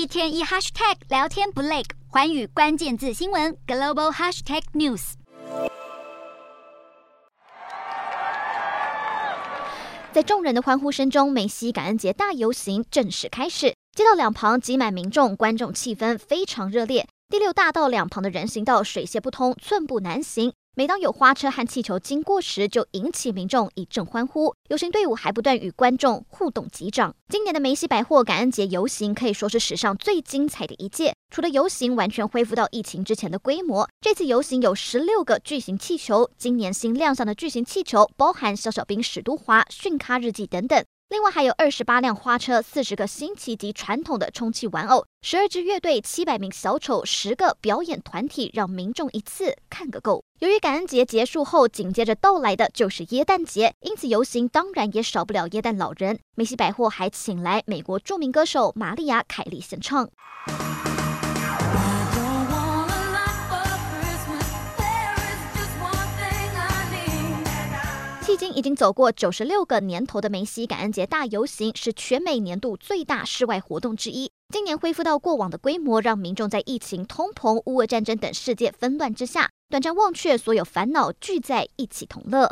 一天一 hashtag 聊天不累，寰宇关键字新闻 global hashtag news。在众人的欢呼声中，梅西感恩节大游行正式开始。街道两旁挤满民众，观众气氛非常热烈。第六大道两旁的人行道水泄不通，寸步难行。每当有花车和气球经过时，就引起民众一阵欢呼。游行队伍还不断与观众互动击掌。今年的梅西百货感恩节游行可以说是史上最精彩的一届。除了游行完全恢复到疫情之前的规模，这次游行有十六个巨型气球。今年新亮相的巨型气球包含小小兵史都华、逊咖日记等等。另外还有二十八辆花车、四十个新奇及传统的充气玩偶、十二支乐队、七百名小丑、十个表演团体，让民众一次看个够。由于感恩节结束后紧接着到来的就是耶诞节，因此游行当然也少不了耶诞老人。梅西百货还请来美国著名歌手玛丽亚·凯莉献唱。迄今已经走过九十六个年头的梅西感恩节大游行，是全美年度最大室外活动之一。今年恢复到过往的规模，让民众在疫情、通膨、乌俄战争等世界纷乱之下，短暂忘却所有烦恼，聚在一起同乐。